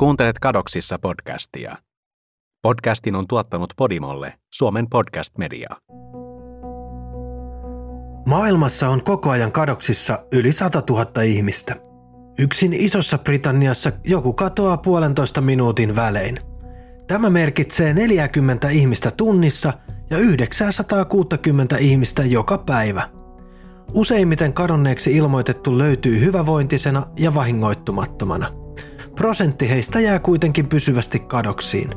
Kuuntelet Kadoksissa podcastia. Podcastin on tuottanut Podimolle Suomen podcast media. Maailmassa on koko ajan kadoksissa yli 100 000 ihmistä. Yksin Isossa Britanniassa joku katoaa puolentoista minuutin välein. Tämä merkitsee 40 ihmistä tunnissa ja 960 ihmistä joka päivä. Useimmiten kadonneeksi ilmoitettu löytyy hyvävointisena ja vahingoittumattomana – Prosentti heistä jää kuitenkin pysyvästi kadoksiin.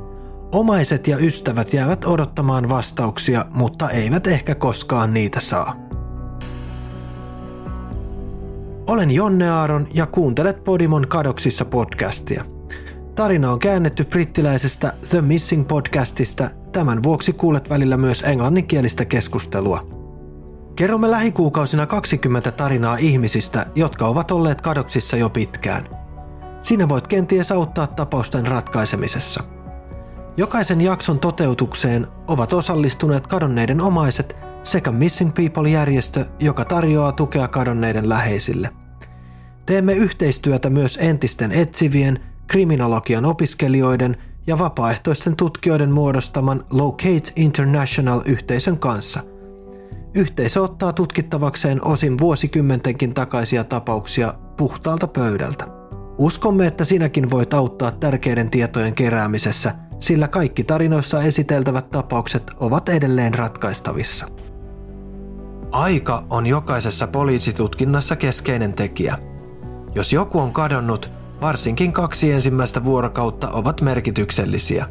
Omaiset ja ystävät jäävät odottamaan vastauksia, mutta eivät ehkä koskaan niitä saa. Olen Jonne Aaron ja kuuntelet Podimon kadoksissa podcastia. Tarina on käännetty brittiläisestä The Missing podcastista, tämän vuoksi kuulet välillä myös englanninkielistä keskustelua. Kerromme lähikuukausina 20 tarinaa ihmisistä, jotka ovat olleet kadoksissa jo pitkään – Sinä voit kenties auttaa tapausten ratkaisemisessa. Jokaisen jakson toteutukseen ovat osallistuneet kadonneiden omaiset sekä Missing People-järjestö, joka tarjoaa tukea kadonneiden läheisille. Teemme yhteistyötä myös entisten etsivien, kriminologian opiskelijoiden ja vapaaehtoisten tutkijoiden muodostaman Locate International-yhteisön kanssa. Yhteisö ottaa tutkittavakseen osin vuosikymmentenkin takaisia tapauksia puhtaalta pöydältä. Uskomme, että sinäkin voit auttaa tärkeiden tietojen keräämisessä, sillä kaikki tarinoissa esiteltävät tapaukset ovat edelleen ratkaistavissa. Aika on jokaisessa poliisitutkinnassa keskeinen tekijä. Jos joku on kadonnut, varsinkin kaksi ensimmäistä vuorokautta ovat merkityksellisiä.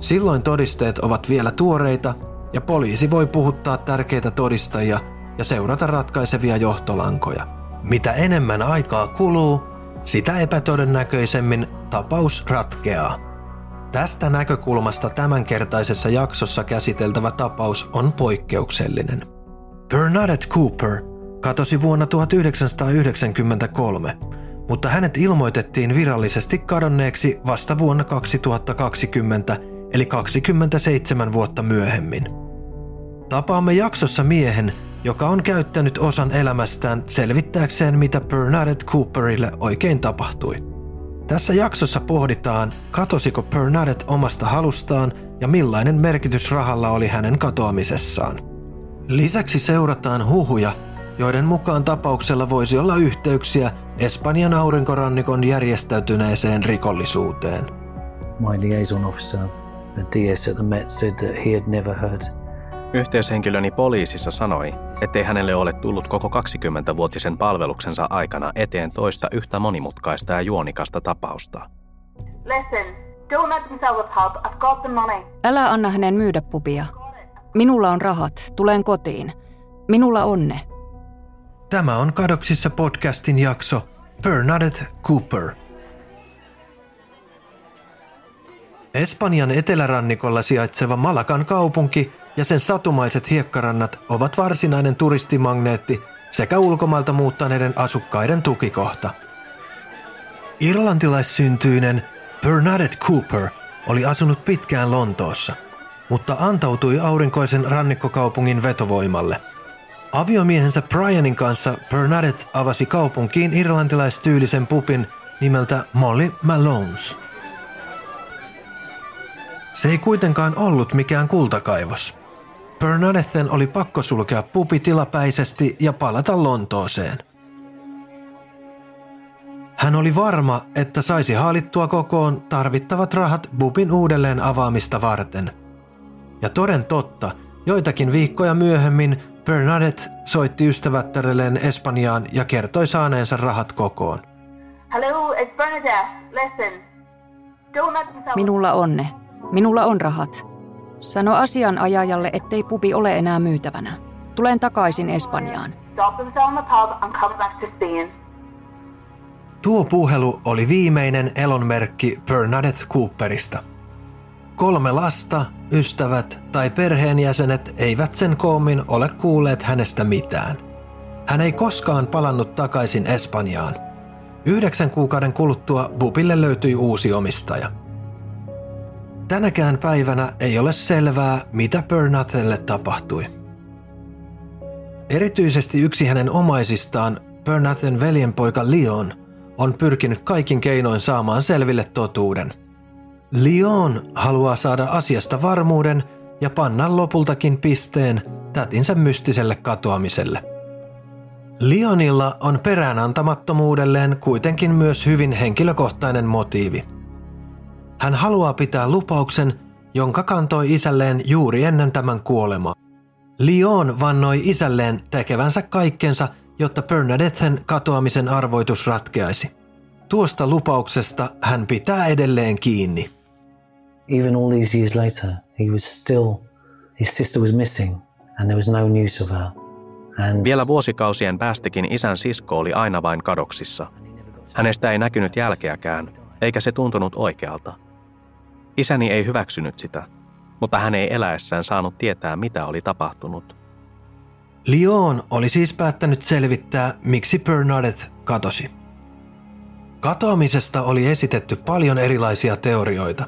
Silloin todisteet ovat vielä tuoreita ja poliisi voi puhuttaa tärkeitä todistajia ja seurata ratkaisevia johtolankoja. Mitä enemmän aikaa kuluu, sitä epätodennäköisemmin tapaus ratkeaa. Tästä näkökulmasta tämänkertaisessa jaksossa käsiteltävä tapaus on poikkeuksellinen. Bernadette Cooper katosi vuonna 1993, mutta hänet ilmoitettiin virallisesti kadonneeksi vasta vuonna 2020, eli 27 vuotta myöhemmin. Tapaamme jaksossa miehen, joka on käyttänyt osan elämästään selvittääkseen, mitä Bernadette Cooperille oikein tapahtui. Tässä jaksossa pohditaan, katosiko Bernadette omasta halustaan ja millainen merkitys rahalla oli hänen katoamisessaan. Lisäksi seurataan huhuja, joiden mukaan tapauksella voisi olla yhteyksiä Espanjan aurinkorannikon järjestäytyneeseen rikollisuuteen. My liaison officer, the DS at the Met said that he had never heard Yhteyshenkilöni poliisissa sanoi, ettei hänelle ole tullut koko 20-vuotisen palveluksensa aikana eteen toista yhtä monimutkaista ja juonikasta tapausta. Listen, don't let them sell the pub. I've got the money. Älä anna hänen myydä pubia. Minulla on rahat, tulen kotiin. Minulla on ne. Tämä on Kadoksissa podcastin jakso Bernadette Cooper. Espanjan etelärannikolla sijaitseva Malakan kaupunki ja sen satumaiset hiekkarannat ovat varsinainen turistimagneetti sekä ulkomailta muuttaneiden asukkaiden tukikohta. Irlantilaissyntyinen Bernadette Cooper oli asunut pitkään Lontoossa, mutta antautui aurinkoisen rannikkokaupungin vetovoimalle. Aviomiehensä Brianin kanssa Bernadette avasi kaupunkiin irlantilaistyylisen pupin nimeltä Molly Malones. Se ei kuitenkaan ollut mikään kultakaivos. Bernadetten oli pakko sulkea pupi tilapäisesti ja palata Lontooseen. Hän oli varma, että saisi haalittua kokoon tarvittavat rahat pubin uudelleen avaamista varten. Ja toden totta, joitakin viikkoja myöhemmin Bernadette soitti ystävättärelleen Espanjaan ja kertoi saaneensa rahat kokoon. Hello, it's Bernadette. Listen. Minulla on ne. Minulla on rahat. Sano asianajajalle, ettei pubi ole enää myytävänä. Tulen takaisin Espanjaan. Tuo puhelu oli viimeinen elonmerkki Bernadette Cooperista. Kolme lasta, ystävät tai perheenjäsenet eivät sen koommin ole kuulleet hänestä mitään. Hän ei koskaan palannut takaisin Espanjaan. Yhdeksän kuukauden kuluttua Bubille löytyi uusi omistaja. Tänäkään päivänä ei ole selvää, mitä Bernathelle tapahtui. Erityisesti yksi hänen omaisistaan, Bernathen veljenpoika Leon, on pyrkinyt kaikin keinoin saamaan selville totuuden. Leon haluaa saada asiasta varmuuden ja panna lopultakin pisteen tätinsä mystiselle katoamiselle – Lionilla on peräänantamattomuudelleen kuitenkin myös hyvin henkilökohtainen motiivi. Hän haluaa pitää lupauksen, jonka kantoi isälleen juuri ennen tämän kuolemaa. Lion vannoi isälleen tekevänsä kaikkensa, jotta Bernadetten katoamisen arvoitus ratkeaisi. Tuosta lupauksesta hän pitää edelleen kiinni. Even all these years later, he was still, his sister was missing and there was no news of her. And Vielä vuosikausien päästäkin isän sisko oli aina vain kadoksissa. Hänestä ei näkynyt jälkeäkään, eikä se tuntunut oikealta. Isäni ei hyväksynyt sitä, mutta hän ei eläessään saanut tietää, mitä oli tapahtunut. Lyon oli siis päättänyt selvittää, miksi Bernadette katosi. Katoamisesta oli esitetty paljon erilaisia teorioita,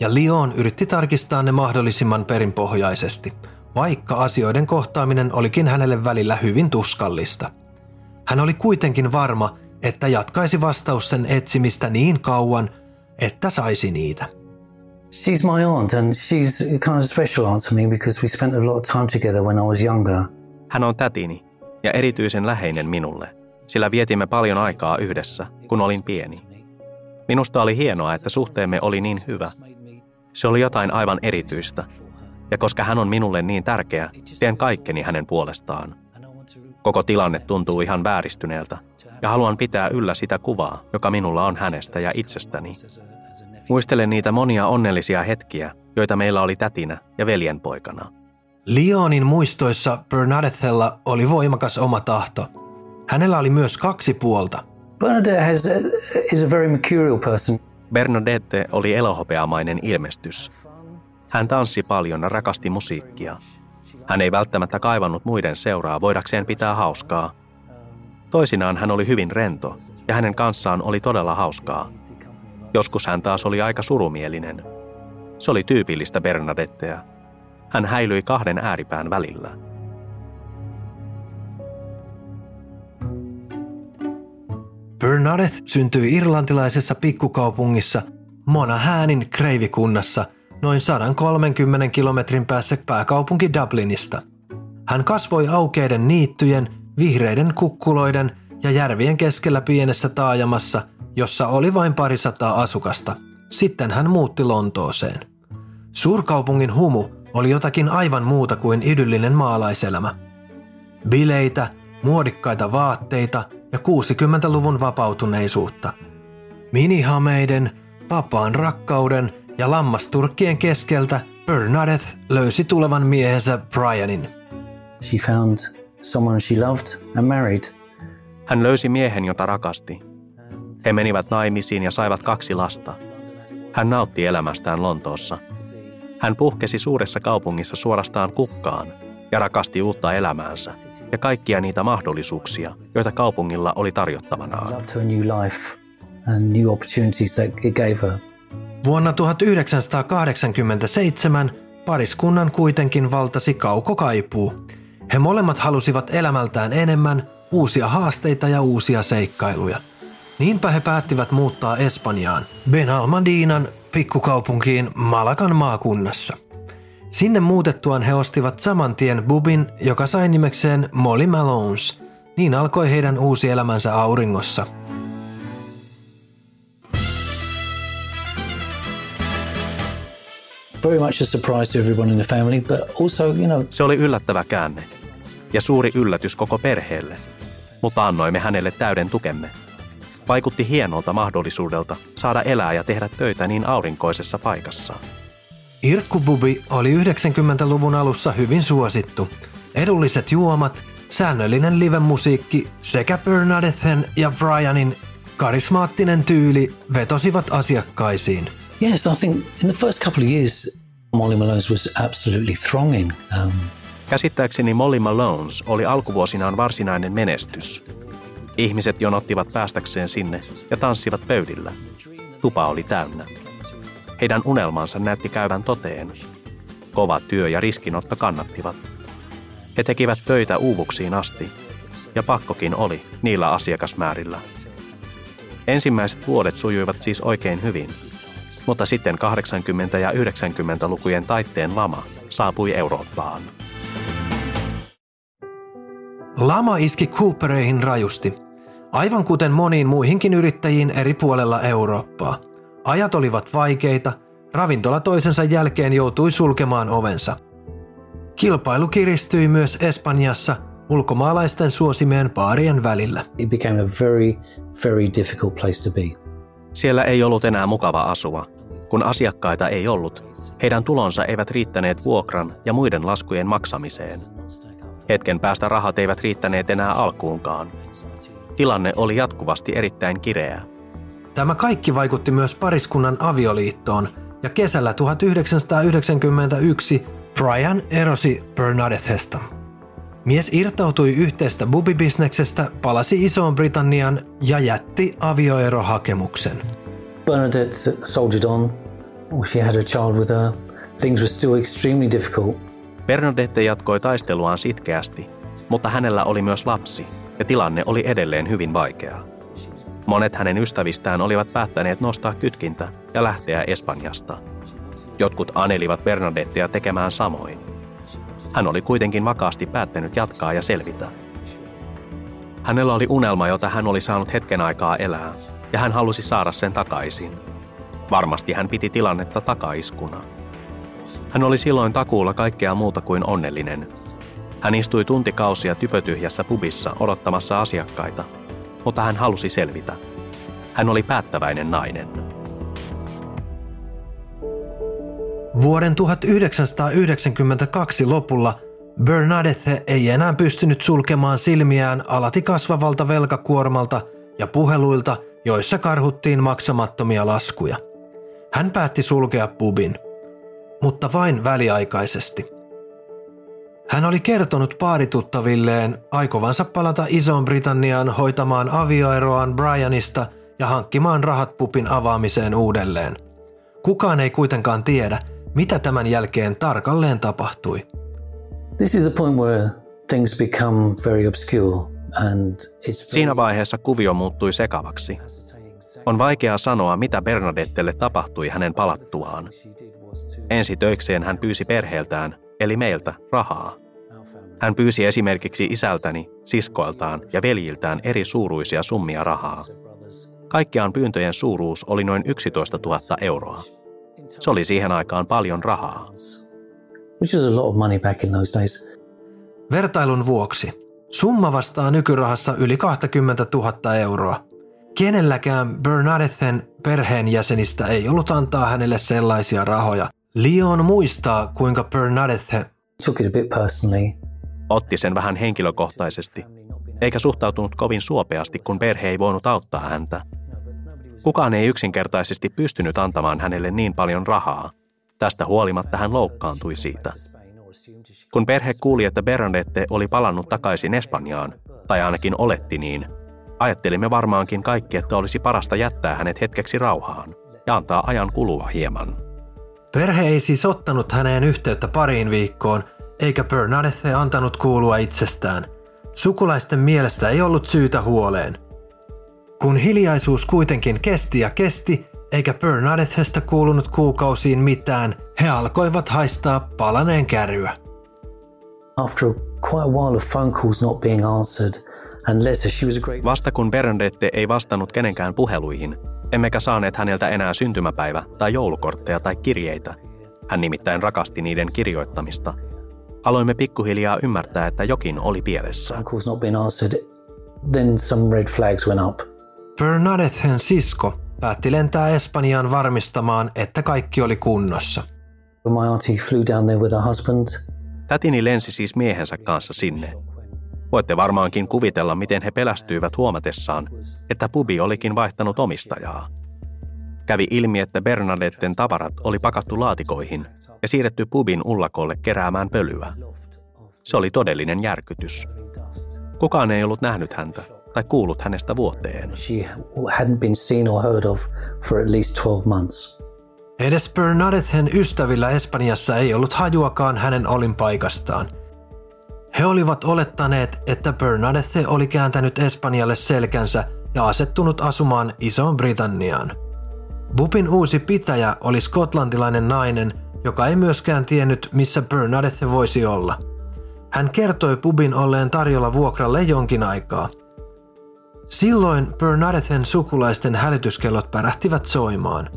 ja Lyon yritti tarkistaa ne mahdollisimman perinpohjaisesti – vaikka asioiden kohtaaminen olikin hänelle välillä hyvin tuskallista. Hän oli kuitenkin varma, että jatkaisi vastausten etsimistä niin kauan, että saisi niitä. She's my aunt and she's kind of special aunt to me because we spent a lot of time together when I was younger. Hän on tätini ja erityisen läheinen minulle, sillä vietimme paljon aikaa yhdessä, kun olin pieni. Minusta oli hienoa, että suhteemme oli niin hyvä. Se oli jotain aivan erityistä, ja koska hän on minulle niin tärkeä, teen kaikkeni hänen puolestaan. Koko tilanne tuntuu ihan vääristyneeltä, ja haluan pitää yllä sitä kuvaa, joka minulla on hänestä ja itsestäni. Muistelen niitä monia onnellisia hetkiä, joita meillä oli tätinä ja veljenpoikana. Leonin muistoissa Bernadettella oli voimakas oma tahto. Hänellä oli myös kaksi puolta. Bernadette has is a very mercurial person. Bernadette oli elohopeamainen ilmestys, hän tanssi paljon ja rakasti musiikkia. Hän ei välttämättä kaivannut muiden seuraa voidakseen pitää hauskaa. Toisinaan hän oli hyvin rento ja hänen kanssaan oli todella hauskaa. Joskus hän taas oli aika surumielinen. Se oli tyypillistä Bernadettea. Hän häilyi kahden ääripään välillä. Bernadette syntyi irlantilaisessa pikkukaupungissa Monahäänin kreivikunnassa – noin 130 kilometrin päässä pääkaupunki Dublinista. Hän kasvoi aukeiden niittyjen, vihreiden kukkuloiden ja järvien keskellä pienessä taajamassa, jossa oli vain parisataa asukasta. Sitten hän muutti Lontooseen. Suurkaupungin humu oli jotakin aivan muuta kuin idyllinen maalaiselämä. Bileitä, muodikkaita vaatteita ja 60-luvun vapautuneisuutta. Minihameiden, vapaan rakkauden ja lammasturkkien keskeltä Bernadette löysi tulevan miehensä Brianin. She found someone she loved and married. Hän löysi miehen, jota rakasti. He menivät naimisiin ja saivat kaksi lasta. Hän nautti elämästään Lontoossa. Hän puhkesi suuressa kaupungissa suorastaan kukkaan ja rakasti uutta elämäänsä ja kaikkia niitä mahdollisuuksia, joita kaupungilla oli tarjottavanaan. Vuonna 1987 pariskunnan kuitenkin valtasi kaukokaipuu. He molemmat halusivat elämältään enemmän, uusia haasteita ja uusia seikkailuja. Niinpä he päättivät muuttaa Espanjaan, Benalmadinan pikkukaupunkiin Malakan maakunnassa. Sinne muutettuaan he ostivat saman tien bubin, joka sai nimekseen Molly Malones. Niin alkoi heidän uusi elämänsä auringossa – very much a surprise to everyone in the family, but also, you know... Se oli yllättävä käänne ja suuri yllätys koko perheelle, mutta annoimme hänelle täyden tukemme. Vaikutti hienolta mahdollisuudelta saada elää ja tehdä töitä niin aurinkoisessa paikassa. Irkkububi oli 90-luvun alussa hyvin suosittu. Edulliset juomat, säännöllinen live-musiikki sekä Bernadetten ja Brianin karismaattinen tyyli vetosivat asiakkaisiin. Yes, I think in the first couple of years, Molly Malone's was absolutely thronging. Um, Käsittääkseni Molly Malones oli alkuvuosinaan varsinainen menestys. Ihmiset jonottivat päästäkseen sinne ja tanssivat pöydillä. Tupa oli täynnä. Heidän unelmansa näytti käyvän toteen. Kova työ ja riskinotto kannattivat. He tekivät töitä uuvuksiin asti, ja pakkokin oli niillä asiakasmäärillä. Ensimmäiset vuodet sujuivat siis oikein hyvin, mutta sitten 80- ja 90-lukujen taitteen lama saapui Eurooppaan. Lama iski Coopereihin rajusti, aivan kuten moniin muihinkin yrittäjiin eri puolella Eurooppaa. Ajat olivat vaikeita, ravintola toisensa jälkeen joutui sulkemaan ovensa. Kilpailu kiristyi myös Espanjassa ulkomaalaisten suosimien baarien välillä. it became a very, very difficult place to be. Siellä ei ollut enää mukava asua. Kun asiakkaita ei ollut, heidän tulonsa eivät riittäneet vuokran ja muiden laskujen maksamiseen. Hetken päästä rahat eivät riittäneet enää alkuunkaan. Tilanne oli jatkuvasti erittäin kireä. Tämä kaikki vaikutti myös pariskunnan avioliittoon, ja kesällä 1991 Brian erosi Bernadettesta. Mies irtautui yhteistä bubibisneksestä, palasi Isoon Britannian ja jätti avioerohakemuksen. Bernadette soldiered on. She had a child with her. Things were still extremely difficult. Bernadette jatkoi taisteluaan sitkeästi, mutta hänellä oli myös lapsi, ja tilanne oli edelleen hyvin vaikea. Monet hänen ystävistään olivat päättäneet nostaa kytkintä ja lähteä Espanjasta. Jotkut anelivat Bernadettea tekemään samoin. Hän oli kuitenkin vakaasti päättänyt jatkaa ja selvitä. Hänellä oli unelma, jota hän oli saanut hetken aikaa elää, ja hän halusi saada sen takaisin. Varmasti hän piti tilannetta takaiskuna. Hän oli silloin takuulla kaikkea muuta kuin onnellinen. Hän istui tuntikausia typötyhjässä pubissa odottamassa asiakkaita, mutta hän halusi selvitä. Hän oli päättäväinen nainen. Vuoden 1992 lopulla Bernadette ei enää pystynyt sulkemaan silmiään alati kasvavalta velkakuormalta ja puheluilta, joissa karhuttiin maksamattomia laskuja. Hän päätti sulkea pubin, mutta vain väliaikaisesti. Hän oli kertonut paarituttavilleen aikovansa palata Isoon Britanniaan hoitamaan avioeroaan Brianista ja hankkimaan rahat pupin avaamiseen uudelleen. Kukaan ei kuitenkaan tiedä, mitä tämän jälkeen tarkalleen tapahtui. This is the point where things become very obscure and it's Siinä vaiheessa kuvio muuttui sekavaksi. On vaikea sanoa, mitä Bernadettelle tapahtui hänen palattuaan. Ensi töikseen hän pyysi perheeltään, eli meiltä, rahaa. Hän pyysi esimerkiksi isältäni, siskoiltaan ja veljiltään eri suuruisia summia rahaa. Kaikkiaan pyyntöjen suuruus oli noin 11 000 euroa. Se oli siihen aikaan paljon rahaa. Vertailun vuoksi. Summa vastaa nykyrahassa yli 20 000 euroa. Kenelläkään Bernadetten perheenjäsenistä ei ollut antaa hänelle sellaisia rahoja. Leon muistaa, kuinka Bernadette Took it a bit personally. Otti sen vähän henkilökohtaisesti, eikä suhtautunut kovin suopeasti, kun perhe ei voinut auttaa häntä. Kukaan ei yksinkertaisesti pystynyt antamaan hänelle niin paljon rahaa. Tästä huolimatta hän loukkaantui siitä. Kun perhe kuuli, että Bernadette oli palannut takaisin Espanjaan, tai ainakin oletti niin, ajattelimme varmaankin kaikki, että olisi parasta jättää hänet hetkeksi rauhaan ja antaa ajan kulua hieman. Perhe ei siis ottanut häneen yhteyttä pariin viikkoon, eikä Bernadette antanut kuulua itsestään. Sukulaisten mielestä ei ollut syytä huoleen. Kun hiljaisuus kuitenkin kesti ja kesti, eikä Bernadettesta kuulunut kuukausiin mitään, he alkoivat haistaa palaneen kärryä. After quite a while of phone calls not being answered, and she was a great. Vasta kun Bernadette ei vastannut kenenkään puheluihin, emmekä saaneet häneltä enää syntymäpäivä- tai joulukortteja tai kirjeitä. Hän nimittäin rakasti niiden kirjoittamista. Aloimme pikkuhiljaa ymmärtää, että jokin oli pielessä. Then some red flags went up. Bernadetten sisko päätti lentää Espanjaan varmistamaan, että kaikki oli kunnossa. My auntie flew down there with her husband. Tätini lensi siis miehensä kanssa sinne. Voitte varmaankin kuvitella, miten he pelästyivät huomatessaan, että pubi olikin vaihtanut omistajaa. Kävi ilmi, että Bernadetten tavarat oli pakattu laatikoihin ja siirretty pubin ullakolle keräämään pölyä. Se oli todellinen järkytys. Kukaan ei ollut nähnyt häntä tai kuullut hänestä vuoteen. She hadn't been seen or heard of for at least 12 months. Edes Bernadetten ystävillä Espanjassa ei ollut hajuakaan hänen olinpaikastaan. He olivat olettaneet, että Bernadette oli kääntänyt Espanjalle selkänsä ja asettunut asumaan Isoon Britanniaan. Bupin uusi pitäjä oli skotlantilainen nainen, joka ei myöskään tiennyt, missä Bernadette voisi olla. Hän kertoi pubin olleen tarjolla vuokralle jonkin aikaa. Silloin Bernadetten sukulaisten hälytyskellot pärähtivät soimaan.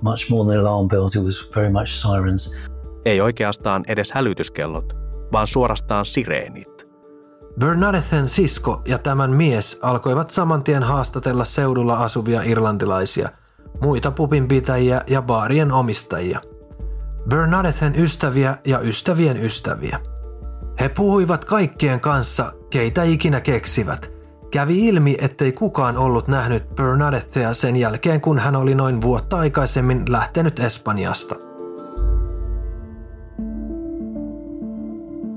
Much more than alarm bells, it was very much sirens. Ei oikeastaan edes hälytyskellot, vaan suorastaan sireenit. Bernadetten sisko ja tämän mies alkoivat saman tien haastatella seudulla asuvia irlantilaisia, muita pupinpitäjiä ja baarien omistajia. Bernadetten ystäviä ja ystävien ystäviä. He puhuivat kaikkien kanssa, keitä ikinä keksivät. Kävi ilmi, ettei kukaan ollut nähnyt Bernadettea sen jälkeen, kun hän oli noin vuotta aikaisemmin lähtenyt Espanjasta.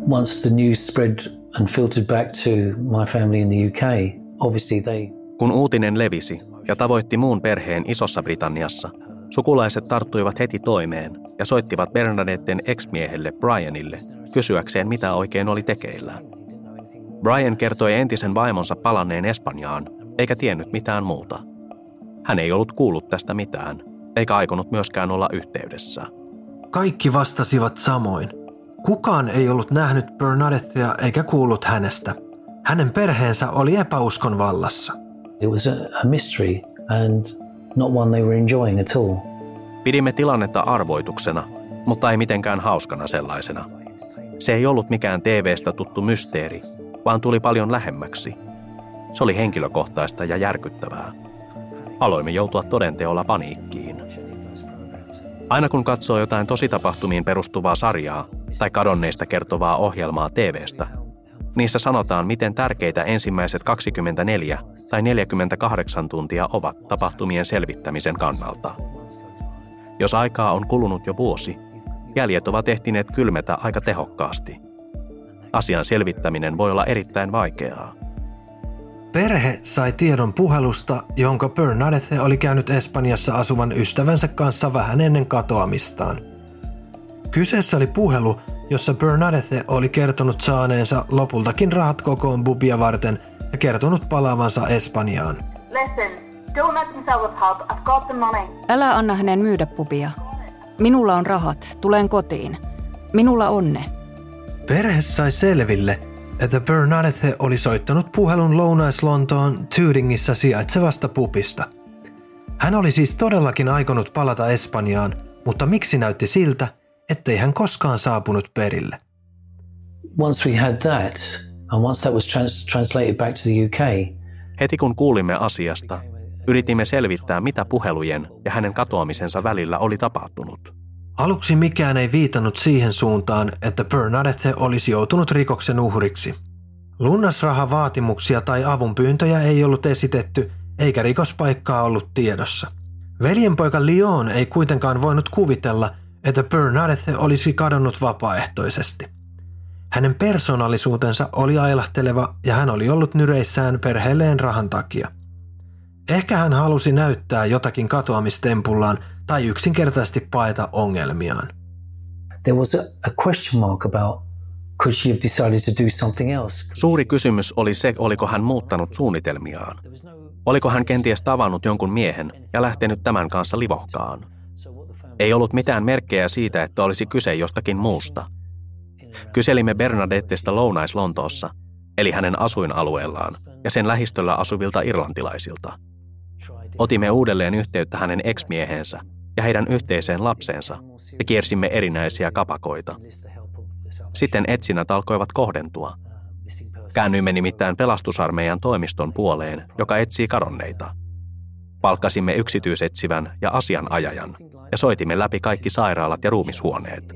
Once the news spread and filtered back to my family in the UK, obviously they Kun uutinen levisi ja tavoitti muun perheen Isossa Britanniassa, sukulaiset tarttuivat heti toimeen ja soittivat Bernadetten ex-miehelle Brianille kysyäkseen, mitä oikein oli tekeillä. Brian kertoi entisen vaimonsa palanneen Espanjaan, eikä tiennyt mitään muuta. Hän ei ollut kuullut tästä mitään, eikä aikonut myöskään olla yhteydessä. Kaikki vastasivat samoin. Kukaan ei ollut nähnyt Bernadettea eikä kuullut hänestä. Hänen perheensä oli epäuskon vallassa. it was a, mystery and not one they were enjoying at all. Pidimme tilannetta arvoituksena, mutta ei mitenkään hauskana sellaisena. Se ei ollut mikään TV-stä tuttu mysteeri, vaan tuli paljon lähemmäksi. Se oli henkilökohtaista ja järkyttävää. Aloimme joutua todenteolla paniikkiin. Aina kun katsoo jotain tositapahtumiin perustuvaa sarjaa tai kadonneista kertovaa ohjelmaa TVstä, niissä sanotaan, miten tärkeitä ensimmäiset 24 tai 48 tuntia ovat tapahtumien selvittämisen kannalta. Jos aikaa on kulunut jo vuosi, jäljet ovat ehtineet kylmetä aika tehokkaasti. Asian selvittäminen voi olla erittäin vaikeaa. Perhe sai tiedon puhelusta, jonka Bernadette oli käynyt Espanjassa asuvan ystävänsä kanssa vähän ennen katoamistaan. Kyseessä oli puhelu, jossa Bernadette oli kertonut saaneensa lopultakin rahat kokoon bubia varten ja kertonut palaavansa Espanjaan. Listen, don't let me sell the pub. I've got the money. Älä anna hänen myydä pubia. Minulla on rahat, tulen kotiin. Minulla on ne. Perhe sai selville, että Bernadette oli soittanut puhelun Lounais-Lontoon Tootingissa sijaitsevasta pupista. Hän oli siis todellakin aikonut palata Espanjaan, mutta miksi näytti siltä, ettei hän koskaan saapunut perille? Once we had that, and once that was trans- translated back to the UK, Heti kun kuulimme asiasta, yritimme selvittää, mitä puhelujen ja hänen katoamisensa välillä oli tapahtunut. Aluksi mikään ei viitannut siihen suuntaan, että Bernadette olisi joutunut rikoksen uhriksi. Lunnasrahavaatimuksia tai avunpyyntöjä ei ollut esitetty, eikä rikospaikkaa ollut tiedossa. Veljenpoika Leon ei kuitenkaan voinut kuvitella, että Bernadette olisi kadonnut vapaaehtoisesti. Hänen persoonallisuutensa oli ailahteleva ja hän oli ollut nyreissään perheelleen rahan takia. Ehkä hän halusi näyttää jotakin katoamistempullaan tai yksinkertaisesti paeta ongelmiaan. there was a, question mark about could she have decided to do something else? Suuri kysymys oli se, oliko hän muuttanut suunnitelmiaan. Oliko hän kenties tavannut jonkun miehen ja lähtenyt tämän kanssa livohkaan? Ei ollut mitään merkkejä siitä, että olisi kyse jostakin muusta. Kyselimme Bernadettesta Lounais-Lontoossa, eli hänen asuinalueellaan, ja sen lähistöllä asuvilta irlantilaisilta. Otimme uudelleen yhteyttä hänen ex-mieheensä ja heidän yhteiseen lapseensa ja kiersimme erinäisiä kapakoita. Sitten etsinnät alkoivat kohdentua. Käännyimme nimittäin pelastusarmeijan toimiston puoleen, joka etsii kadonneita. Palkkasimme yksityisetsivän ja asianajajan ja soitimme läpi kaikki sairaalat ja ruumishuoneet.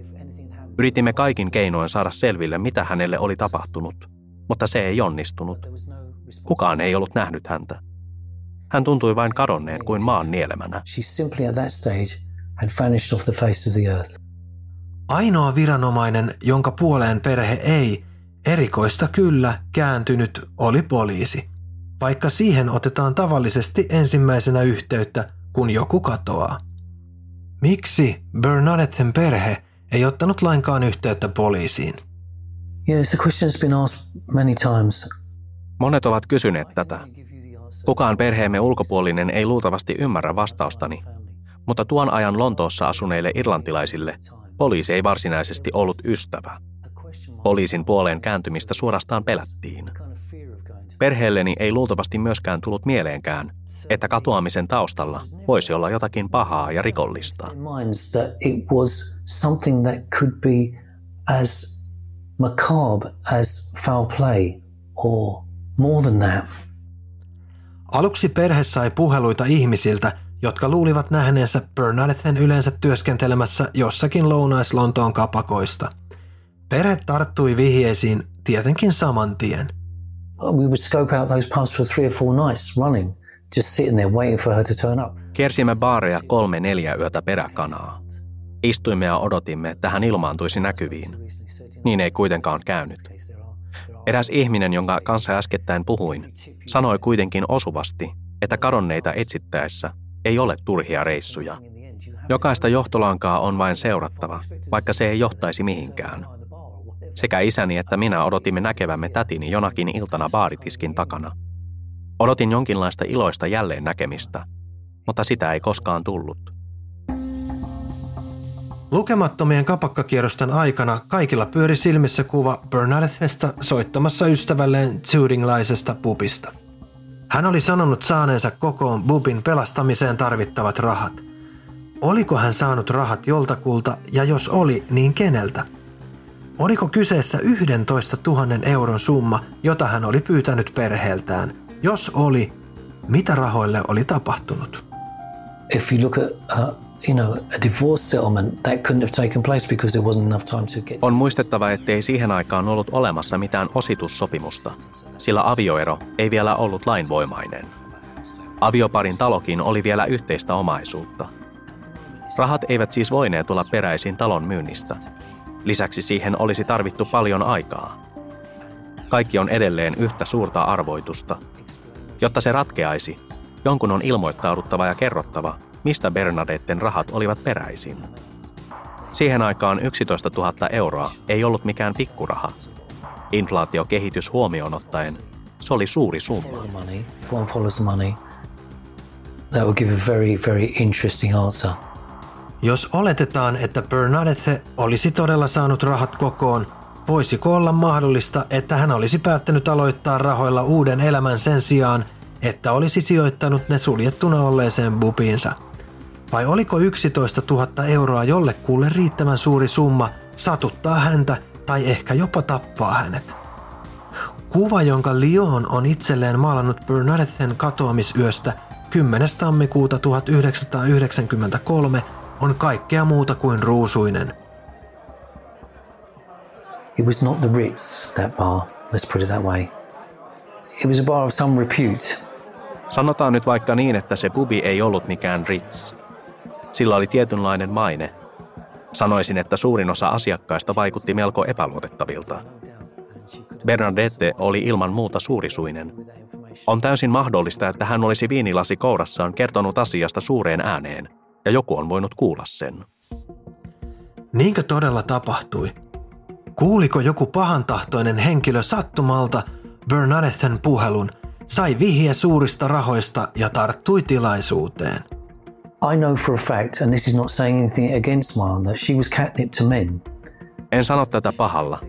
Yritimme kaikin keinoin saada selville, mitä hänelle oli tapahtunut. mutta se ei onnistunut. Kukaan ei ollut nähnyt häntä. Hän tuntui vain kadonneen kuin maan nielemänä. Ainoa viranomainen, jonka puoleen perhe ei, erikoista kyllä, kääntynyt, oli poliisi. Vaikka siihen otetaan tavallisesti ensimmäisenä yhteyttä, kun joku katoaa. Miksi Bernadetten perhe ei ottanut lainkaan yhteyttä poliisiin? Yes, the question's been asked many times. Monet ovat kysyneet tätä. Kukaan perheemme ulkopuolinen ei luultavasti ymmärrä vastaustani, mutta tuon ajan Lontoossa asuneille irlantilaisille poliisi ei varsinaisesti ollut ystävä. Poliisin puoleen kääntymistä suorastaan pelättiin. Perheelleni ei luultavasti myöskään tullut mieleenkään, että katoamisen taustalla voisi olla jotakin pahaa ja rikollista. In minds that it was something that could be as macabre as foul play or more than that. Aluksi perhe sai puheluita ihmisiltä, jotka luulivat nähneensä Bernadetten yleensä työskentelemässä jossakin lounais-Lontoon kapakoista. Perhe tarttui vihjeisiin tietenkin saman tien. We would scope out those pubs for three or four nights running, just sitting there waiting for her to turn up. Kiersimme baareja kolme neljä yötä peräkanaa. Istuimme ja odotimme, että hän ilmaantuisi näkyviin. Niin ei kuitenkaan käynyt. Eräs ihminen, jonka kanssa äskettäin puhuin, sanoi kuitenkin osuvasti, että kadonneita etsittäessä ei ole turhia reissuja. Jokaista johtolankaa on vain seurattava, vaikka se ei johtaisi mihinkään. Sekä isäni että minä odotimme näkevämme tätini jonakin iltana baaritiskin takana. Odotin jonkinlaista iloista jälleen näkemistä, mutta sitä ei koskaan tullut. Lukemattomien kapakkakierrosten aikana kaikilla pyöri silmissä kuva Bernadettesta soittamassa ystävälleen Tootinglaisesta pupista. Hän oli sanonut saaneensa kokoon bubin pelastamiseen tarvittavat rahat. Oliko hän saanut rahat joltakulta ja jos oli, niin keneltä? Oliko kyseessä 11 000 euron summa, jota hän oli pyytänyt perheeltään? Jos oli, mitä rahoille oli tapahtunut? If you look at, uh, you know, a divorce settlement, that couldn't have taken place because there wasn't enough time to get. On muistettava, ettei siihen aikaan ollut olemassa mitään ositussopimusta, sillä avioero ei vielä ollut lainvoimainen. Avioparin talokin oli vielä yhteistä omaisuutta. Rahat eivät siis voineet tulla peräisin talon myynnistä. Lisäksi siihen olisi tarvittu paljon aikaa. Kaikki on edelleen yhtä suurta arvoitusta. Jotta se ratkeaisi, jonkun on ilmoittauduttava ja kerrottava, mistä Bernadetten rahat olivat peräisin. Siihen aikaan 11 000 euroa ei ollut mikään pikkuraha. Inflaatiokehitys huomioon ottaen, se oli suuri summa. the money, if one follows the money, that would give a very, very interesting answer. Jos oletetaan, että Bernadette olisi todella saanut rahat kokoon, voisiko olla mahdollista, että hän olisi päättänyt aloittaa rahoilla uuden elämän sen sijaan, että olisi sijoittanut ne suljettuna olleeseen bubiinsa? Vai oliko 11 000 euroa jollekulle riittävän suuri summa satuttaa häntä tai ehkä jopa tappaa hänet? Kuva, jonka Lyon on itselleen maalannut Bernadetten katoamisyöstä 10. tammikuuta 1993, on kaikkea muuta kuin ruusuinen. It was not the Ritz, that bar, let's put it that way. It was a bar of some repute. Sanotaan nyt vaikka niin, että se pubi ei ollut mikään Ritz. Sillä oli tietynlainen maine. Sanoisin, että suurin osa asiakkaista vaikutti melko epäluotettavilta. Bernadette oli ilman muuta suurisuinen. On täysin mahdollista, että hän olisi viinilasi kourassaan kertonut asiasta suureen ääneen, ja joku on voinut kuulla sen. Niinkö todella tapahtui? Kuuliko joku pahantahtoinen henkilö sattumalta Bernadetten puhelun, sai vihje suurista rahoista ja tarttui tilaisuuteen? I know for a fact, and this is not saying anything against mom, that she was catnip to men. En sano tätä pahalla,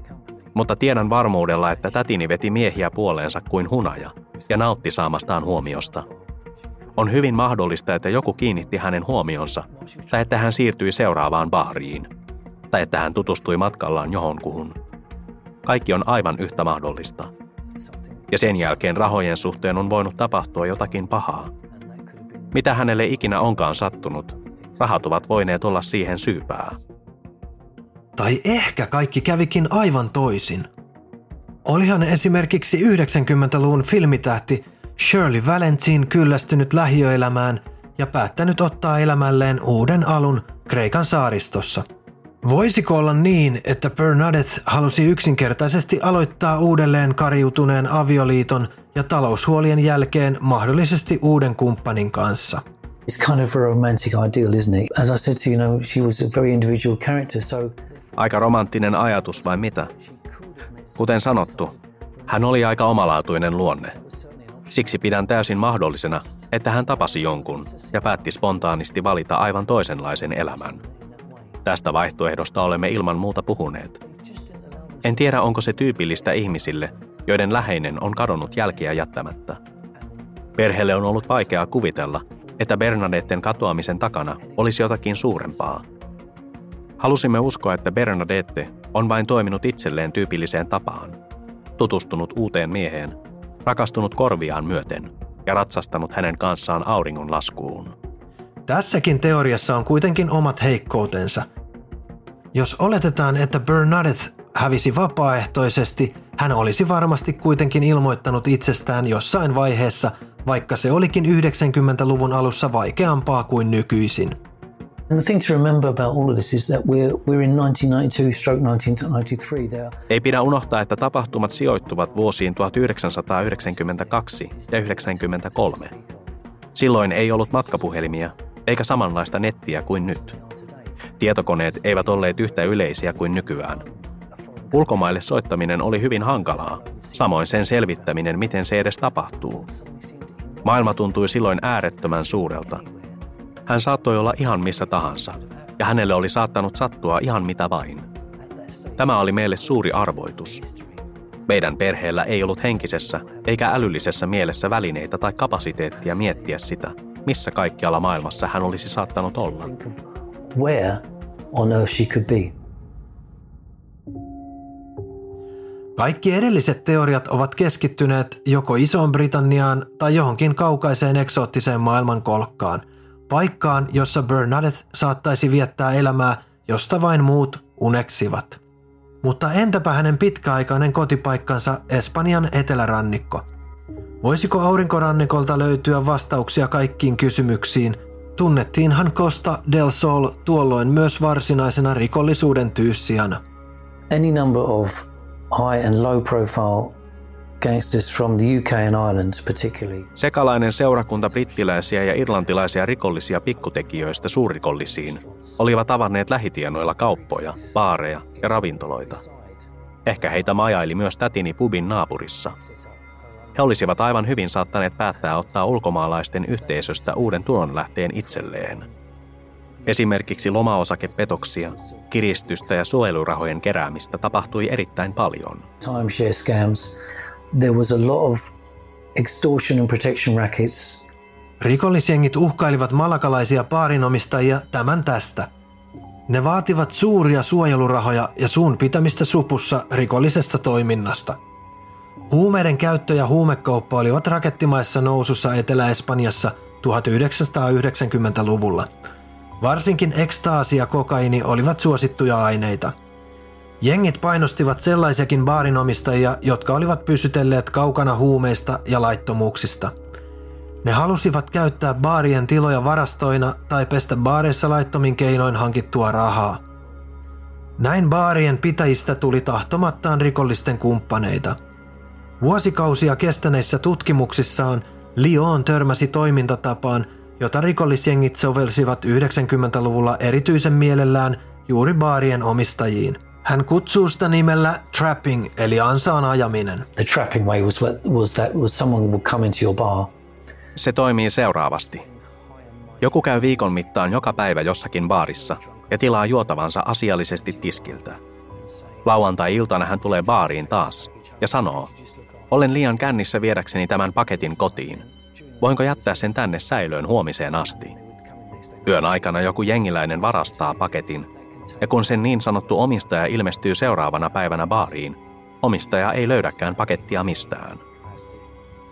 mutta tiedän varmuudella, että tätini veti miehiä puoleensa kuin hunaja ja nautti saamastaan huomiosta. On hyvin mahdollista, että joku kiinnitti hänen huomionsa, tai että hän siirtyi seuraavaan baariin, tai että hän tutustui matkallaan johonkuhun. Kaikki on aivan yhtä mahdollista. Ja sen jälkeen rahojen suhteen on voinut tapahtua jotakin pahaa. Mitä hänelle ikinä onkaan sattunut, rahat ovat voineet olla siihen syypää. Tai ehkä kaikki kävikin aivan toisin. Olihan esimerkiksi 90-luvun filmitähti Shirley Valentine kyllästynyt lähiöelämään ja päättänyt ottaa elämälleen uuden alun Kreikan saaristossa. Voisiko olla niin, että Bernadette halusi yksinkertaisesti aloittaa uudelleen kariutuneen avioliiton ja taloushuolien jälkeen mahdollisesti uuden kumppanin kanssa? It's kind of a romantic ideal, isn't it? As I said to you, you know, she was a very individual character, so Aika romanttinen ajatus vai mitä? Kuten sanottu, hän oli aika omalaatuinen luonne. Siksi pidän täysin mahdollisena, että hän tapasi jonkun ja päätti spontaanisti valita aivan toisenlaisen elämän. Tästä vaihtoehdosta olemme ilman muuta puhuneet. En tiedä, onko se tyypillistä ihmisille, joiden läheinen on kadonnut jälkiä jättämättä. Perheelle on ollut vaikeaa kuvitella, että Bernadetten katoamisen takana olisi jotakin suurempaa. Halusimme uskoa, että Bernadette on vain toiminut itselleen tyypilliseen tapaan. Tutustunut uuteen mieheen, rakastunut korviaan myöten ja ratsastanut hänen kanssaan auringon laskuun. Tässäkin teoriassa on kuitenkin omat heikkoutensa. Jos oletetaan, että Bernadette hävisi vapaaehtoisesti, hän olisi varmasti kuitenkin ilmoittanut itsestään jossain vaiheessa, vaikka se olikin 90-luvun alussa vaikeampaa kuin nykyisin. And the thing to remember about all of this is that we're, we're in 1992 stroke 1993. There are Ei pidä unohtaa, että tapahtumat sijoittuvat vuosiin 1992 ja 1993. Silloin ei ollut matkapuhelimia eikä samanlaista nettiä kuin nyt. Tietokoneet eivät olleet yhtä yleisiä kuin nykyään. Ulkomaille soittaminen oli hyvin hankalaa, samoin sen selvittäminen, miten se edes tapahtuu. Maailma tuntui silloin äärettömän suurelta. Hän saattoi olla ihan missä tahansa, ja hänelle oli saattanut sattua ihan mitä vain. Tämä oli meille suuri arvoitus. Meidän perheellä ei ollut henkisessä eikä älyllisessä mielessä välineitä tai kapasiteettia miettiä sitä, missä kaikkialla maailmassa hän olisi saattanut olla. where on earth she could be. Kaikki edelliset teoriat ovat keskittyneet joko Isoon Britanniaan tai johonkin kaukaiseen eksoottiseen maailmankolkkaan, paikkaan, jossa Bernadette saattaisi viettää elämää, josta vain muut uneksivat. Mutta entäpä hänen pitkäaikainen kotipaikkansa Espanjan etelärannikko? Voisiko aurinkorannikolta löytyä vastauksia kaikkiin kysymyksiin? Tunnettiinhan Costa del Sol tuolloin myös varsinaisena rikollisuuden tyyssijana. Any number of high and low profile gangsters from the UK and Ireland, particularly, Sekalainen seurakunta brittiläisiä ja irlantilaisia rikollisia pikkutekijöistä suurrikollisiin olivat avanneet lähitienoilla kauppoja, baareja ja ravintoloita. Ehkä heitä majaili myös tätini pubin naapurissa. He olisivat aivan hyvin saattaneet päättää ottaa ulkomaalaisten yhteisöstä uuden tulonlähteen itselleen. Esimerkiksi lomaosakepetoksia, kiristystä ja suojelurahojen keräämistä tapahtui erittäin paljon. timeshare scams. There was a lot of extortion and protection rackets. Rikollisjengit uhkailivat malakalaisia baarinomistajia tämän tästä. Ne vaativat suuria suojelurahoja ja suun pitämistä supussa rikollisesta toiminnasta. Huumeiden käyttö ja huumekauppa olivat rakettimaissa nousussa Etelä-Espanjassa 1990-luvulla. Varsinkin ekstaasi ja kokaini olivat suosittuja aineita. Jengit painostivat sellaisiakin baarinomistajia, jotka olivat pysytelleet kaukana huumeista ja laittomuuksista. Ne halusivat käyttää baarien tiloja varastoina tai pestä baareissa laittomin keinoin hankittua rahaa. Näin baarien pitäjistä tuli tahtomattaan rikollisten kumppaneita. Vuosikausia kestäneissä tutkimuksissaan Lyon törmäsi toimintatapaan, jota rikollisjengit sovelsivat 90-luvulla erityisen mielellään juuri baarien omistajiin. Hän kutsuu sitä nimellä trapping eli ansaan ajaminen. The trapping way was was that was someone would come into your bar. Se toimii seuraavasti. Joku käy viikon mittaan joka päivä jossakin baarissa ja tilaa juotavansa asiallisesti tiskiltä. Lauantai-iltana hän tulee baariin taas ja sanoo, olen liian kännissä viedäkseni tämän paketin kotiin. Voinko jättää sen tänne säilöön huomiseen asti? Yön aikana joku jengiläinen varastaa paketin, ja kun sen niin sanottu omistaja ilmestyy seuraavana päivänä baariin, omistaja ei löydäkään pakettia mistään.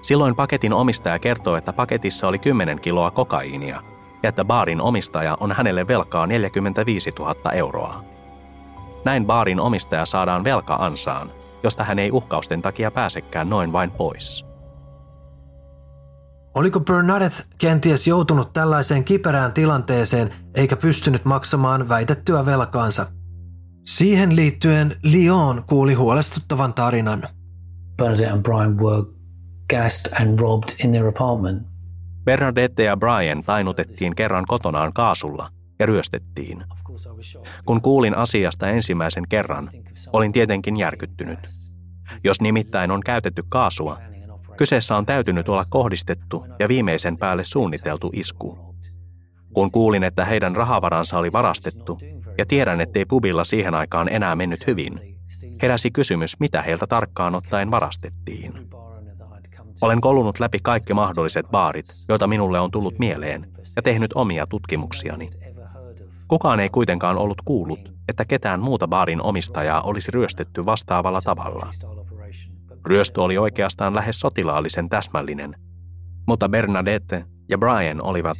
Silloin paketin omistaja kertoo, että paketissa oli 10 kiloa kokaiinia ja että baarin omistaja on hänelle velkaa 45 000 euroa. Näin baarin omistaja saadaan velka ansaan josta hän ei uhkausten takia pääsekään noin vain pois. Oliko Bernadette kenties joutunut tällaiseen kiperään tilanteeseen eikä pystynyt maksamaan väitettyä velkaansa? Siihen liittyen Lyon kuuli huolestuttavan tarinan. Bernadette and Brian were gassed and robbed in their apartment. Bernadette ja Brian tainutettiin kerran kotonaan kaasulla ja ryöstettiin. Kun kuulin asiasta ensimmäisen kerran, olin tietenkin järkyttynyt. Jos nimittäin on käytetty kaasua, kyseessä on täytynyt olla kohdistettu ja viimeisen päälle suunniteltu isku. Kun kuulin, että heidän rahavaransa oli varastettu, ja tiedän, ettei pubilla siihen aikaan enää mennyt hyvin, heräsi kysymys, mitä heiltä tarkkaan ottaen varastettiin. Olen kolunut läpi kaikki mahdolliset baarit, joita minulle on tullut mieleen, ja tehnyt omia tutkimuksiani. Kukaan ei kuitenkaan ollut kuullut, että ketään muuta baarin omistajaa olisi ryöstetty vastaavalla tavalla. Ryöstö oli oikeastaan lähes sotilaallisen täsmällinen, mutta Bernadette ja Brian olivat,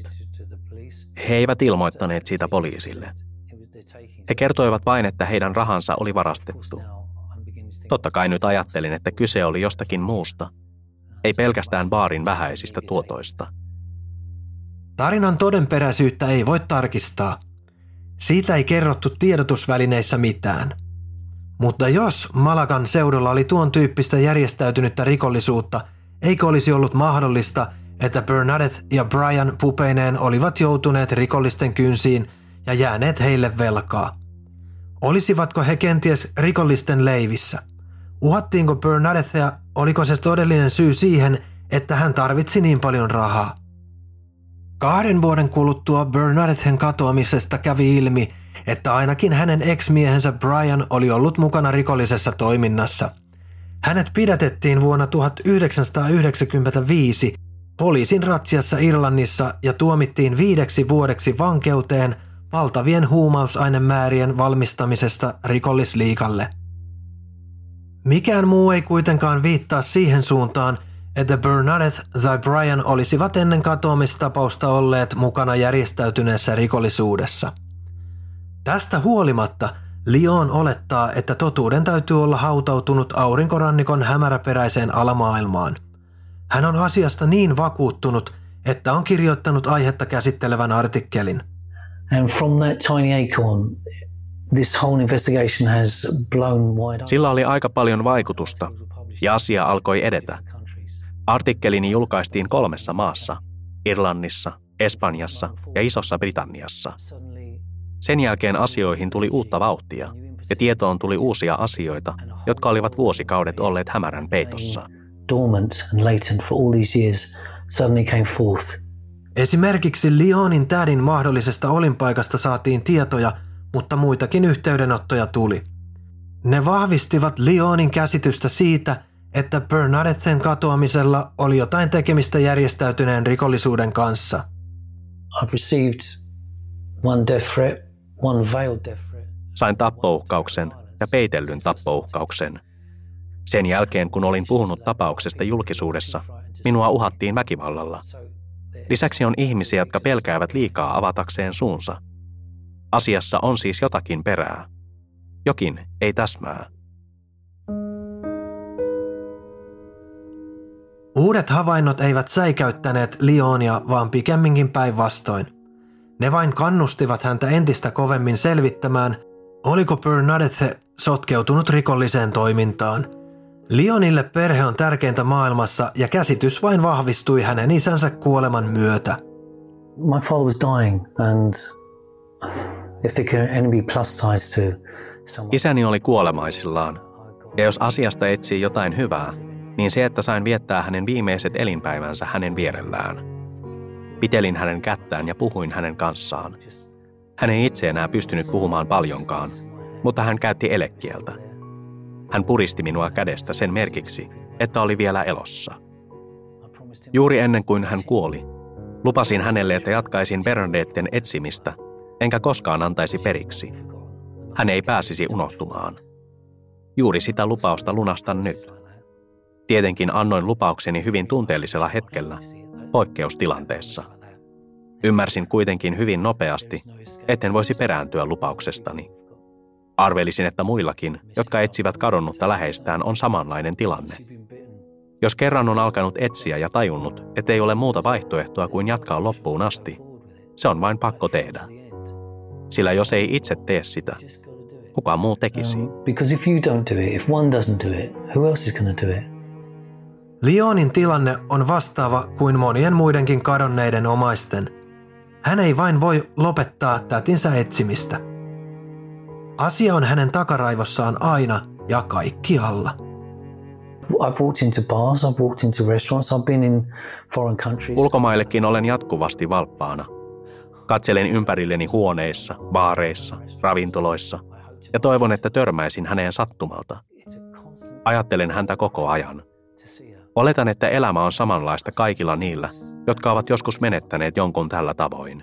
he eivät ilmoittaneet siitä poliisille. He kertoivat vain, että heidän rahansa oli varastettu. Totta kai nyt ajattelin, että kyse oli jostakin muusta, ei pelkästään baarin vähäisistä tuotoista. Tarinan todenperäisyyttä ei voi tarkistaa. Siitä ei kerrottu tiedotusvälineissä mitään. Mutta jos Malakan seudulla oli tuon tyyppistä järjestäytynyttä rikollisuutta, eikö olisi ollut mahdollista, että Bernadette ja Brian pupeineen olivat joutuneet rikollisten kynsiin ja jääneet heille velkaa? Olisivatko he kenties rikollisten leivissä? Uhattiinko Bernadettea, oliko se todellinen syy siihen, että hän tarvitsi niin paljon rahaa? Kahden vuoden kuluttua Bernadetten katoamisesta kävi ilmi, että ainakin hänen ex-miehensä Brian oli ollut mukana rikollisessa toiminnassa. Hänet pidätettiin vuonna 1995 poliisin ratsiassa Irlannissa ja tuomittiin viideksi vuodeksi vankeuteen valtavien huumausainemäärien valmistamisesta rikollisliikalle. Mikään muu ei kuitenkaan viittaa siihen suuntaan, että Bernadette tai Brian olisivat ennen katoamistapausta olleet mukana järjestäytyneessä rikollisuudessa. Tästä huolimatta Lyon olettaa, että totuuden täytyy olla hautautunut aurinkorannikon hämäräperäiseen alamaailmaan. Hän on asiasta niin vakuuttunut, että on kirjoittanut aihetta käsittelevän artikkelin. And from that tiny acorn, this whole investigation has blown wide Sillä oli aika paljon vaikutusta, ja asia alkoi edetä – Artikkelini julkaistiin kolmessa maassa, Irlannissa, Espanjassa ja Isossa Britanniassa. Sen jälkeen asioihin tuli uutta vauhtia ja tietoon tuli uusia asioita, jotka olivat vuosikaudet olleet hämärän peitossa. Esimerkiksi Lyonin tädin mahdollisesta olinpaikasta saatiin tietoja, mutta muitakin yhteydenottoja tuli. Ne vahvistivat Lyonin käsitystä siitä, että Bernadetten katoamisella oli jotain tekemistä järjestäytyneen rikollisuuden kanssa. Sain tappouhkauksen ja peitellyn tappouhkauksen. Sen jälkeen, kun olin puhunut tapauksesta julkisuudessa, minua uhattiin väkivallalla. Lisäksi on ihmisiä, jotka pelkäävät liikaa avatakseen suunsa. Asiassa on siis jotakin perää. Jokin ei täsmää. Uudet havainnot eivät säikäyttäneet Lionia, vaan pikemminkin päinvastoin. Ne vain kannustivat häntä entistä kovemmin selvittämään, oliko Bernadette sotkeutunut rikolliseen toimintaan. Lionille perhe on tärkeintä maailmassa ja käsitys vain vahvistui hänen isänsä kuoleman myötä. My father was dying and if there only be plus sides to Isäni oli kuolemaisillaan, ja jos asiasta etsii jotain hyvää, niin se, että sain viettää hänen viimeiset elinpäivänsä hänen vierellään. Pitelin hänen kättään ja puhuin hänen kanssaan. Hän ei itse enää pystynyt puhumaan paljonkaan, mutta hän käytti elekieltä. Hän puristi minua kädestä sen merkiksi, että oli vielä elossa. Juuri ennen kuin hän kuoli, lupasin hänelle, että jatkaisin Bernadetten etsimistä, enkä koskaan antaisi periksi. Hän ei pääsisi unohtumaan. Juuri sitä lupausta lunastan nyt. Tietenkin annoin lupaukseni hyvin tunteellisella hetkellä, poikkeustilanteessa. Ymmärsin kuitenkin hyvin nopeasti, etten voisi perääntyä lupauksestani. Arvelisin, että muillakin, jotka etsivät kadonnutta läheistään, on samanlainen tilanne. Jos kerran on alkanut etsiä ja tajunnut, ettei ole muuta vaihtoehtoa kuin jatkaa loppuun asti, se on vain pakko tehdä. Sillä jos ei itse tee sitä, kuka muu tekisi? Because if you don't do it, if one doesn't do it, who else is going to do it? Leonin tilanne on vastaava kuin monien muidenkin kadonneiden omaisten. Hän ei vain voi lopettaa tätinsä etsimistä. Asia on hänen takaraivossaan aina ja kaikkialla. I've walked into bars, I've walked into restaurants, I've been in foreign countries. Ulkomaillekin olen jatkuvasti valppaana. Katselen ympärilleni huoneissa, baareissa, ravintoloissa ja toivon, että törmäisin häneen sattumalta. Ajattelen häntä koko ajan. Oletan, että elämä on samanlaista kaikilla niillä, jotka ovat joskus menettäneet jonkun tällä tavoin.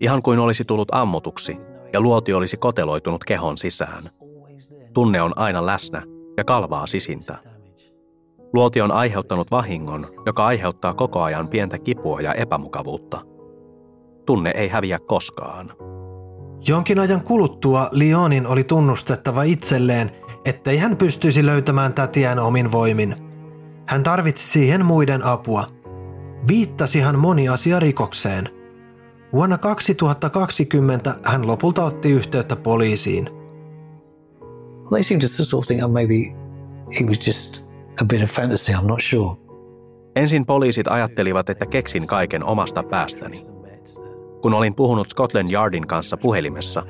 Ihan kuin olisi tullut ammutuksi ja luoti olisi koteloitunut kehon sisään. Tunne on aina läsnä ja kalvaa sisintä. Luoti on aiheuttanut vahingon, joka aiheuttaa koko ajan pientä kipua ja epämukavuutta. Tunne ei häviä koskaan. Jonkin ajan kuluttua Leonin oli tunnustettava itselleen, ettei hän pystyisi löytämään tätiään omin voimin. Hän tarvitsi siihen muiden apua. Viittasi hän moni asia rikokseen. Vuonna 2020 hän lopulta otti yhteyttä poliisiin. Well, they seem to sort of think, maybe it was just a bit of fantasy, I'm not sure. Ensin poliisit ajattelivat, että keksin kaiken omasta päästäni. Kun olin puhunut Scotland Yardin kanssa puhelimessa,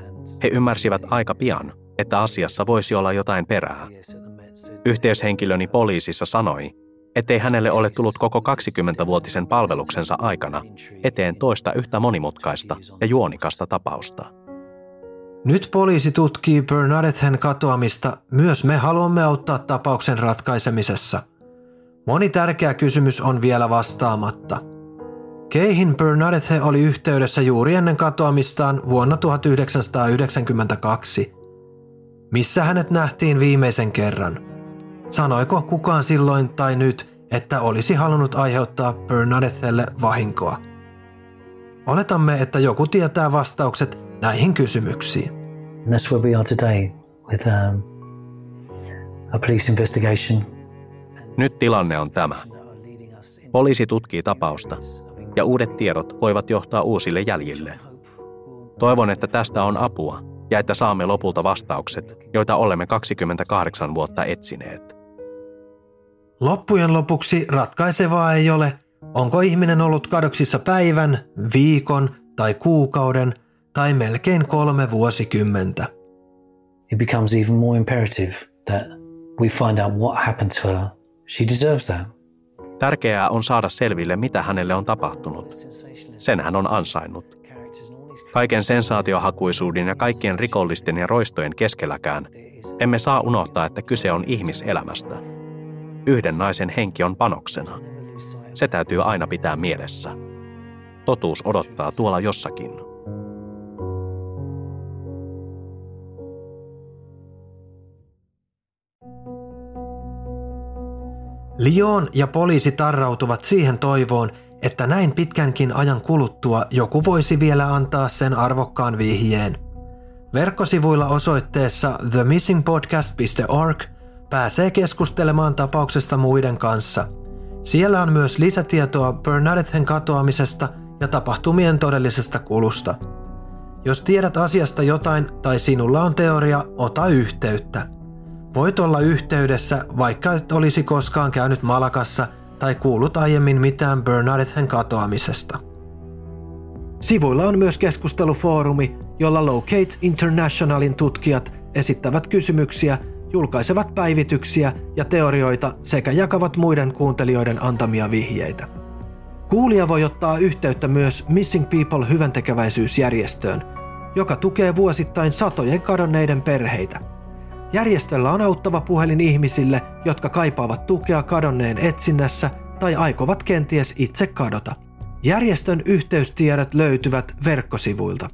he ymmärsivät aika pian, että asiassa voisi olla jotain perää. Yhteyshenkilöni poliisissa sanoi, ettei hänelle ole tullut koko 20-vuotisen palveluksensa aikana eteen toista yhtä monimutkaista ja juonikasta tapausta. Nyt poliisi tutkii Bernadette'n katoamista. Myös me haluamme auttaa tapauksen ratkaisemisessa. Moni tärkeä kysymys on vielä vastaamatta. Keihin Bernadette oli yhteydessä juuri ennen katoamistaan vuonna 1992. Missä hänet nähtiin viimeisen kerran? Sanoiko kukaan silloin tai nyt, että olisi halunnut aiheuttaa Bernadettelle vahinkoa? Oletamme, että joku tietää vastaukset näihin kysymyksiin. And that's where we are today with um, a police investigation. Nyt tilanne on tämä. Poliisi tutkii tapausta ja uudet tiedot voivat johtaa uusille jäljille. Toivon, että tästä on apua ja että saamme lopulta vastaukset, joita olemme 28 vuotta etsineet. Loppujen lopuksi ratkaisevaa ei ole, onko ihminen ollut kadoksissa päivän, viikon tai kuukauden tai melkein kolme vuosikymmentä. It becomes even more imperative that we find out what happened to her. She deserves that. Tärkeää on saada selville, mitä hänelle on tapahtunut. Sen hän on ansainnut. Kaiken sensaatiohakuisuuden ja kaikkien rikollisten ja roistojen keskelläkään emme saa unohtaa, että kyse on ihmiselämästä. Yhden naisen henki on panoksena. Se täytyy aina pitää mielessä. Totuus odottaa tuolla jossakin. Lyon ja poliisi tarrautuvat siihen toivoon, että näin pitkänkin ajan kuluttua joku voisi vielä antaa sen arvokkaan vihjeen. Verkkosivuilla osoitteessa themissingpodcast.org pääsee keskustelemaan tapauksesta muiden kanssa. Siellä on myös lisätietoa Bernadetten katoamisesta ja tapahtumien todellisesta kulusta. Jos tiedät asiasta jotain tai sinulla on teoria, ota yhteyttä. Voit olla yhteydessä, vaikka et olisi koskaan käynyt Malakassa tai kuullut aiemmin mitään Bernadetten katoamisesta. Sivuilla on myös keskustelufoorumi, jolla Locate Internationalin tutkijat esittävät kysymyksiä, julkaisevat päivityksiä ja teorioita sekä jakavat muiden kuuntelijoiden antamia vihjeitä. Kuulija voi ottaa yhteyttä myös Missing People hyväntekeväisyysjärjestöön, joka tukee vuosittain satojen kadonneiden perheitä – Järjestöllä on auttava puhelin ihmisille, jotka kaipaavat tukea kadonneen etsinnässä tai aikovat kenties itse kadota. Järjestön yhteystiedot löytyvät verkkosivuilta.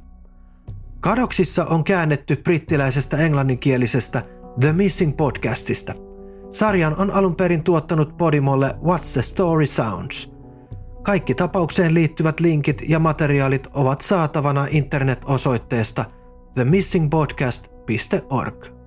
Kadoksissa on käännetty brittiläisestä englanninkielisestä The Missing podcastista. Sarjan on alun perin tuottanut Podimolle What's the Story Sounds. Kaikki tapaukseen liittyvät linkit ja materiaalit ovat saatavana internet-osoitteesta themissingpodcast.com www.yle.org.